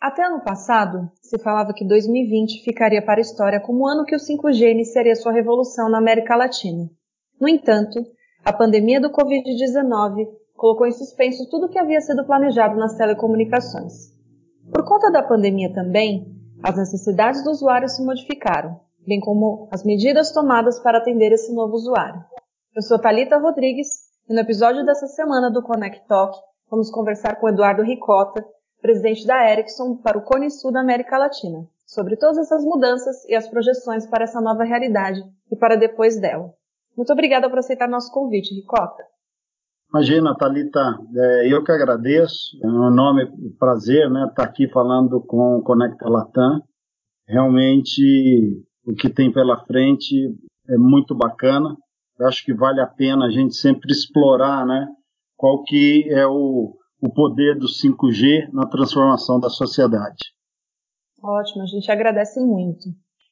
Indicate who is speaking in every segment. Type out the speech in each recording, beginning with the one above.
Speaker 1: Até ano passado, se falava que 2020 ficaria para a história como o ano que o 5G iniciaria sua revolução na América Latina. No entanto, a pandemia do Covid-19 colocou em suspenso tudo o que havia sido planejado nas telecomunicações. Por conta da pandemia também, as necessidades do usuário se modificaram, bem como as medidas tomadas para atender esse novo usuário. Eu sou Talita Rodrigues e no episódio dessa semana do Connect Talk vamos conversar com Eduardo Ricota, presidente da Ericsson para o Cone Sul da América Latina, sobre todas essas mudanças e as projeções para essa nova realidade e para depois dela. Muito obrigada por aceitar nosso convite, Ricota.
Speaker 2: Imagina, Thalita, é, eu que agradeço. É um nome, prazer, né, estar aqui falando com o Conecta Latam. Realmente, o que tem pela frente é muito bacana. Eu acho que vale a pena a gente sempre explorar, né, qual que é o, o poder do 5G na transformação da sociedade.
Speaker 1: Ótimo, a gente agradece muito.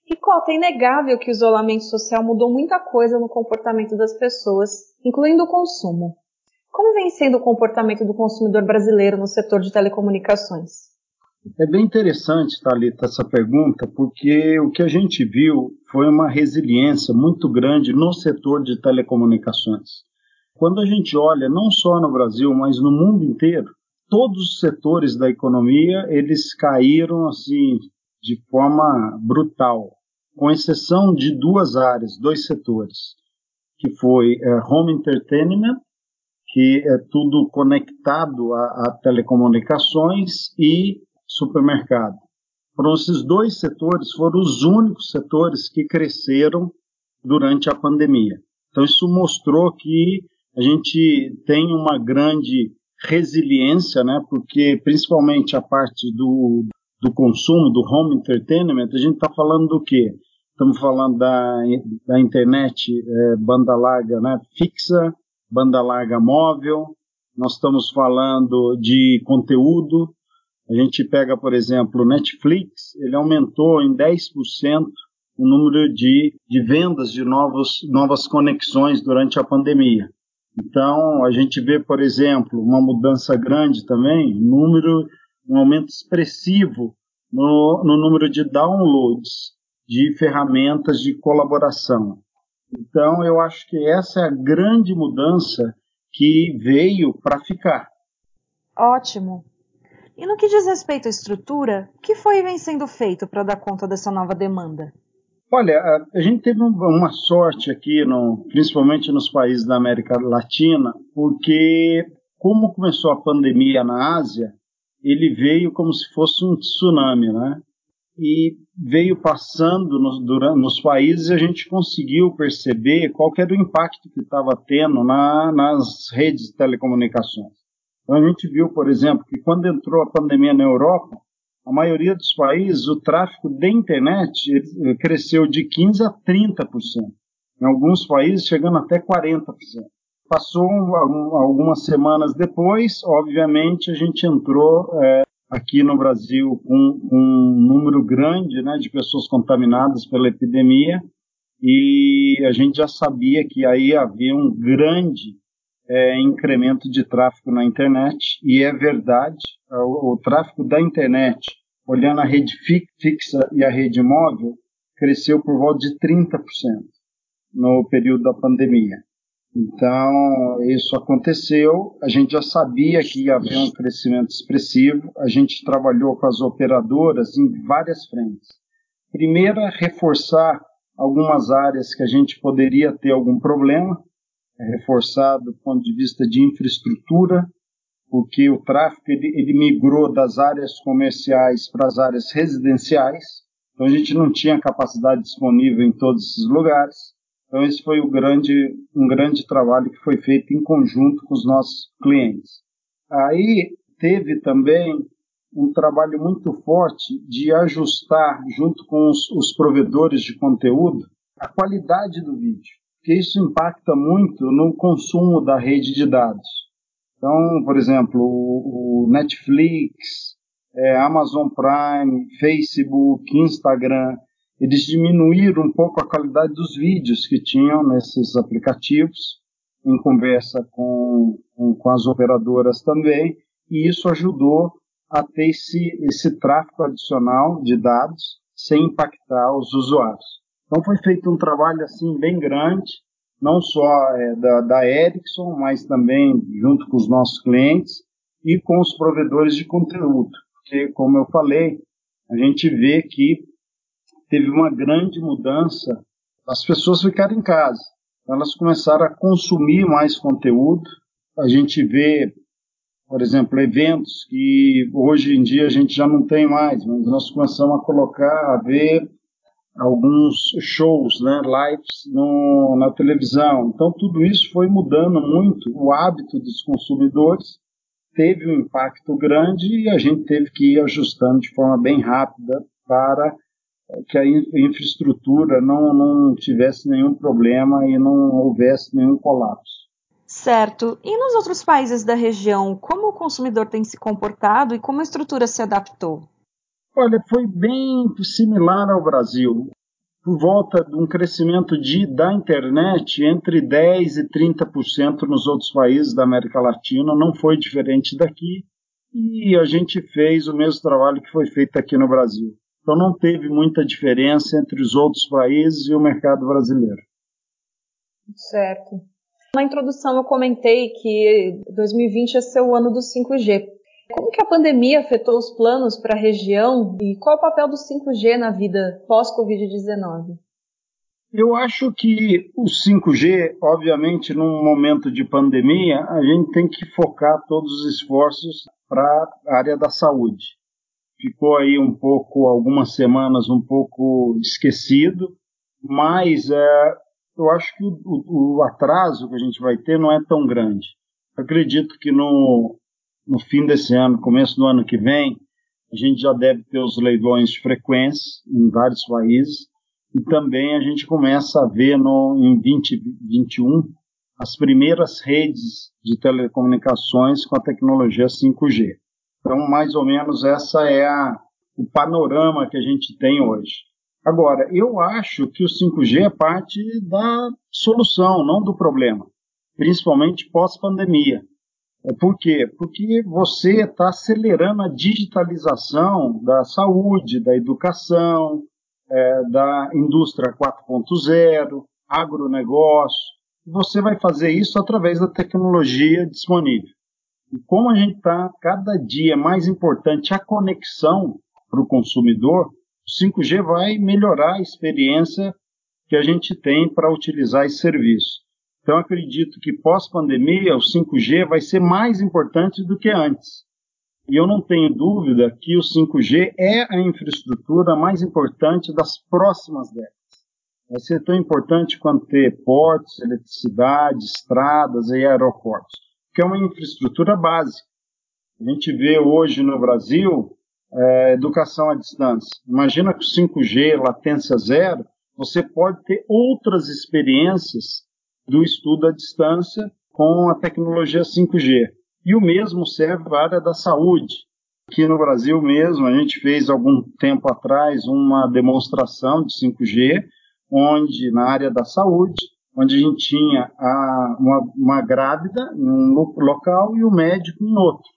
Speaker 1: Ricota, é inegável que o isolamento social mudou muita coisa no comportamento das pessoas, incluindo o consumo. Como vem sendo o comportamento do consumidor brasileiro no setor de telecomunicações?
Speaker 2: É bem interessante, Thalita, essa pergunta, porque o que a gente viu foi uma resiliência muito grande no setor de telecomunicações. Quando a gente olha não só no Brasil, mas no mundo inteiro, todos os setores da economia eles caíram assim de forma brutal, com exceção de duas áreas, dois setores, que foi é, home entertainment, que é tudo conectado a, a telecomunicações e supermercado. Foram esses dois setores foram os únicos setores que cresceram durante a pandemia. Então isso mostrou que a gente tem uma grande resiliência, né? Porque principalmente a parte do, do consumo, do home entertainment, a gente está falando do quê? Estamos falando da, da internet é, banda larga né, fixa, banda larga móvel, nós estamos falando de conteúdo. A gente pega, por exemplo, o Netflix, ele aumentou em 10% o número de, de vendas de novos, novas conexões durante a pandemia. Então, a gente vê, por exemplo, uma mudança grande também, número, um aumento expressivo no, no número de downloads de ferramentas de colaboração. Então, eu acho que essa é a grande mudança que veio para ficar.
Speaker 1: Ótimo. E no que diz respeito à estrutura, o que foi e vem sendo feito para dar conta dessa nova demanda?
Speaker 2: Olha, a, gente teve uma sorte aqui, no, principalmente nos países da América Latina, porque como começou a pandemia na Ásia, ele veio como se fosse um tsunami, né? E veio passando nos, durante, nos países e a gente conseguiu perceber qual era o impacto que estava tendo na, nas redes de telecomunicações. Então a gente viu, por exemplo, que quando entrou a pandemia na Europa, a maioria dos países, o tráfego de internet cresceu de 15% a 30%. Em alguns países, chegando até 40%. Passou algumas semanas depois, obviamente, a gente entrou é, aqui no Brasil com, com, um número grande né, de pessoas contaminadas pela epidemia e a gente já sabia que aí havia um grande é, incremento de tráfego na internet, e é verdade, o, o tráfego da internet, olhando a rede fixa e a rede móvel, cresceu por volta de 30% no período da pandemia. Então, isso aconteceu, a gente já sabia que ia haver um crescimento expressivo, a gente trabalhou com as operadoras em várias frentes. Primeiro, reforçar algumas áreas que a gente poderia ter algum problema, é reforçado do ponto de vista de infraestrutura, porque o tráfego ele, ele migrou das áreas comerciais para as áreas residenciais, então a gente não tinha capacidade disponível em todos esses lugares. Então esse foi grande, um grande trabalho que foi feito em conjunto com os nossos clientes. Aí teve também um trabalho muito forte de ajustar, junto com os, os provedores de conteúdo, a qualidade do vídeo que isso impacta muito no consumo da rede de dados. Então, por exemplo, o, Netflix, é, Amazon Prime, Facebook, Instagram, eles diminuíram um pouco a qualidade dos vídeos que tinham nesses aplicativos, em conversa com, com, com as operadoras também, e isso ajudou a ter esse, esse tráfego adicional de dados sem impactar os usuários. Então foi feito um trabalho assim bem grande, não só é, da, da Ericsson, mas também junto com os nossos clientes e com os provedores de conteúdo. Porque, como eu falei, a gente vê que teve uma grande mudança, as pessoas ficaram em casa, elas começaram a consumir mais conteúdo. A gente vê, por exemplo, eventos que hoje em dia a gente já não tem mais, mas nós começamos a colocar, a ver alguns shows, né, lives no, na televisão. Então tudo isso foi mudando muito o hábito dos consumidores, teve um impacto grande e a gente teve que ir ajustando de forma bem rápida para que a infraestrutura não, não tivesse nenhum problema e não houvesse nenhum colapso.
Speaker 1: Certo. E nos outros países da região, como o consumidor tem se comportado e como a estrutura se adaptou?
Speaker 2: Olha, foi bem similar ao Brasil. Por volta de um crescimento de, da internet entre 10% e 30% nos outros países da América Latina, não foi diferente daqui. E a gente fez o mesmo trabalho que foi feito aqui no Brasil. Então não teve muita diferença entre os outros países e o mercado brasileiro.
Speaker 1: Certo. Na introdução eu comentei que 2020 é o ano do 5G. Como que a pandemia afetou os planos para a região e qual o papel do 5G na vida pós-Covid-19?
Speaker 2: Eu acho que o 5G, obviamente, num momento de pandemia, a gente tem que focar todos os esforços para a área da saúde. Ficou aí um pouco, algumas semanas, um pouco esquecido, mas é, eu acho que o, o atraso que a gente vai ter não é tão grande. Acredito que no, no fim desse ano, começo do ano que vem, a gente já deve ter os leilões de frequência em vários países e também a gente começa a ver no, em 2021 as primeiras redes de telecomunicações com a tecnologia 5G. Então, mais ou menos essa é a, o panorama que a gente tem hoje. Agora, eu acho que o 5G é parte da solução, não do problema, principalmente pós-pandemia. Por quê? Porque você está acelerando a digitalização da saúde, da educação, é, da indústria 4.0, agronegócio. Você vai fazer isso através da tecnologia disponível. E como a gente está cada dia mais importante a conexão para o consumidor, o 5G vai melhorar a experiência que a gente tem para utilizar esse serviço. Então, acredito que pós-pandemia, o 5G vai ser mais importante do que antes. E eu não tenho dúvida que o 5G é a infraestrutura mais importante das próximas décadas. Vai ser tão importante quanto ter portos, eletricidade, estradas e aeroportos, que é uma infraestrutura básica. A gente vê hoje no Brasil é, educação à distância. Imagina com 5G, latência zero, você pode ter outras experiências do estudo à distância com a tecnologia 5G. E o mesmo serve para a área da saúde. Aqui no Brasil mesmo, a gente fez algum tempo atrás uma demonstração de 5G, onde na área da saúde, onde a gente tinha a, uma, uma grávida em um local e o médico em outro,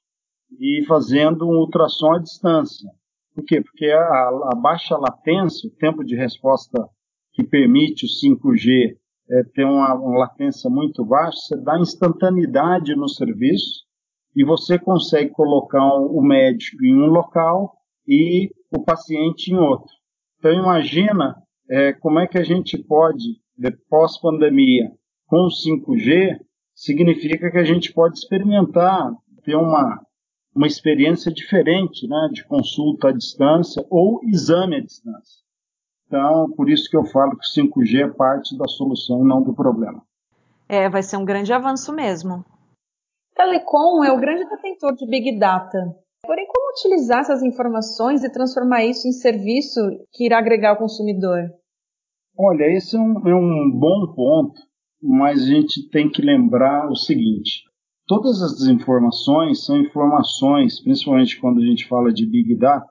Speaker 2: e fazendo um ultrassom à distância. Por quê? Porque a, a baixa latência, o tempo de resposta que permite o 5G é, ter uma, uma latência muito baixa, você dá instantaneidade no serviço e você consegue colocar o médico em um local e o paciente em outro. Então imagina é, como é que a gente pode, pós-pandemia, com o 5G, significa que a gente pode experimentar, ter uma, uma experiência diferente né, de consulta à distância ou exame à distância. Então, por isso que eu falo que o 5G é parte da solução e não do problema.
Speaker 1: É, vai ser um grande avanço mesmo. Telecom é o grande detentor de Big Data. Porém, como utilizar essas informações e transformar isso em serviço que irá agregar ao consumidor?
Speaker 2: Olha, esse é um, é um bom ponto, mas a gente tem que lembrar o seguinte: todas as informações são informações, principalmente quando a gente fala de Big Data,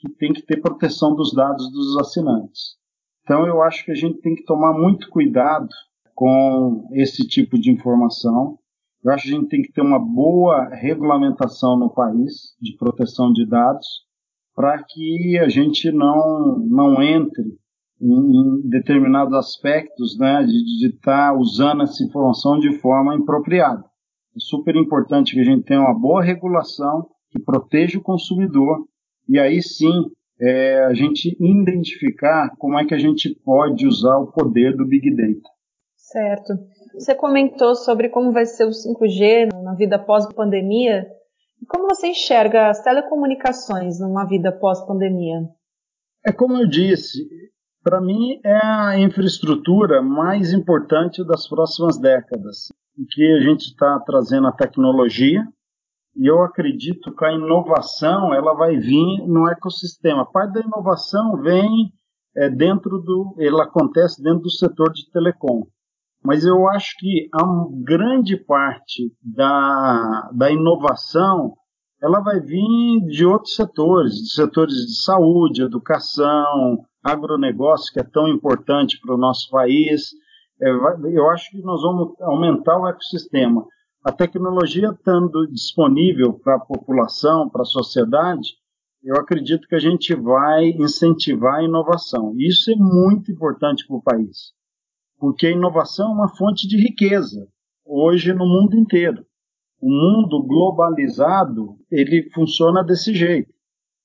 Speaker 2: que tem que ter proteção dos dados dos assinantes. Então, eu acho que a gente tem que tomar muito cuidado com esse tipo de informação. Eu acho que a gente tem que ter uma boa regulamentação no país de proteção de dados para que a gente não, não entre em, em determinados aspectos né, de estar tá usando essa informação de forma impropriada. É super importante que a gente tenha uma boa regulação que proteja o consumidor e aí sim é, a gente identificar como é que a gente pode usar o poder do Big Data.
Speaker 1: Certo. Você comentou sobre como vai ser o 5G na vida pós-pandemia. Como você enxerga as telecomunicações numa vida pós-pandemia?
Speaker 2: É como eu disse, para mim é a infraestrutura mais importante das próximas décadas, em que a gente está trazendo a tecnologia e eu acredito que a inovação ela vai vir no ecossistema. Parte da inovação vem é, dentro do, ela acontece dentro do setor de telecom. Mas eu acho que a grande parte da, da inovação ela vai vir de outros setores, de setores de saúde, educação, agronegócio, que é tão importante para o nosso país. É, eu acho que nós vamos aumentar o ecossistema. A tecnologia estando disponível para a população, para a sociedade, eu acredito que a gente vai incentivar a inovação. Isso é muito importante para o país, porque a inovação é uma fonte de riqueza hoje no mundo inteiro. O mundo globalizado ele funciona desse jeito.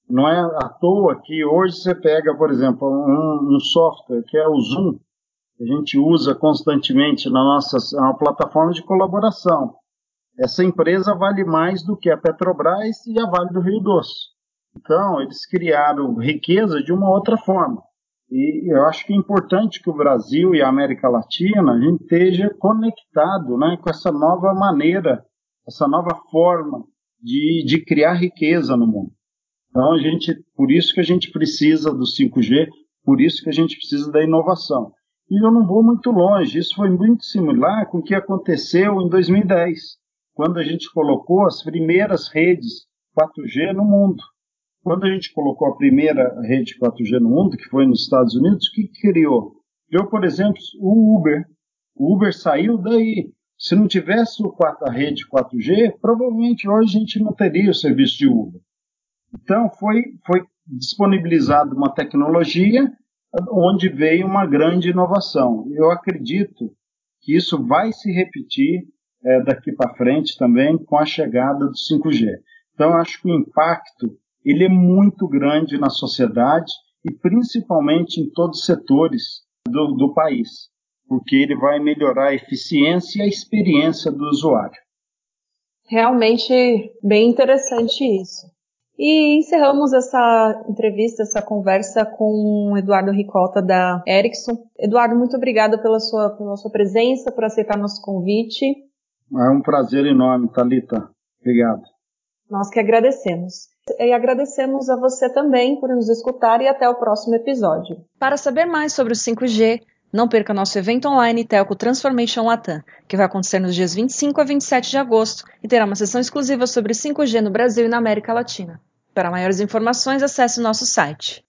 Speaker 2: Não é à toa que hoje você pega, por exemplo, um, um software que é o Zoom, que a gente usa constantemente na nossa é uma plataforma de colaboração. Essa empresa vale mais do que a Petrobras e a Vale do Rio Doce. Então, eles criaram riqueza de uma outra forma. E eu acho que é importante que o Brasil e a América Latina a gente esteja conectado né, com essa nova maneira, essa nova forma de, de criar riqueza no mundo. Então, a gente, por isso que a gente precisa do 5G, por isso que a gente precisa da inovação. E eu não vou muito longe, isso foi muito similar com o que aconteceu em 2010, quando a gente colocou as primeiras redes 4G no mundo. Quando a gente colocou a primeira rede 4G no mundo, que foi nos Estados Unidos, o que criou? Criou, por exemplo, o Uber. O Uber saiu daí. Se não tivesse a rede 4G, provavelmente hoje a gente não teria o serviço de Uber. Então, foi, foi disponibilizada uma tecnologia onde veio uma grande inovação. Eu acredito que isso vai se repetir é, daqui para frente também com a chegada do 5G. Então, eu acho que o impacto ele é muito grande na sociedade e principalmente em todos os setores do, do país, porque ele vai melhorar a eficiência e a experiência do usuário.
Speaker 1: Realmente bem interessante isso. E encerramos essa entrevista, essa conversa com o Eduardo Ricota da Ericsson. Eduardo, muito obrigada pela sua, pela sua presença, por aceitar nosso convite.
Speaker 2: É um prazer enorme, Talita. Obrigado.
Speaker 1: Nós que agradecemos. E agradecemos a você também por nos escutar e até o próximo episódio. Para saber mais sobre o 5G, não perca nosso evento online Telco Transformation Latam, que vai acontecer nos dias 25 a 27 de agosto e terá uma sessão exclusiva sobre 5G no Brasil e na América Latina. Para maiores informações, acesse o nosso site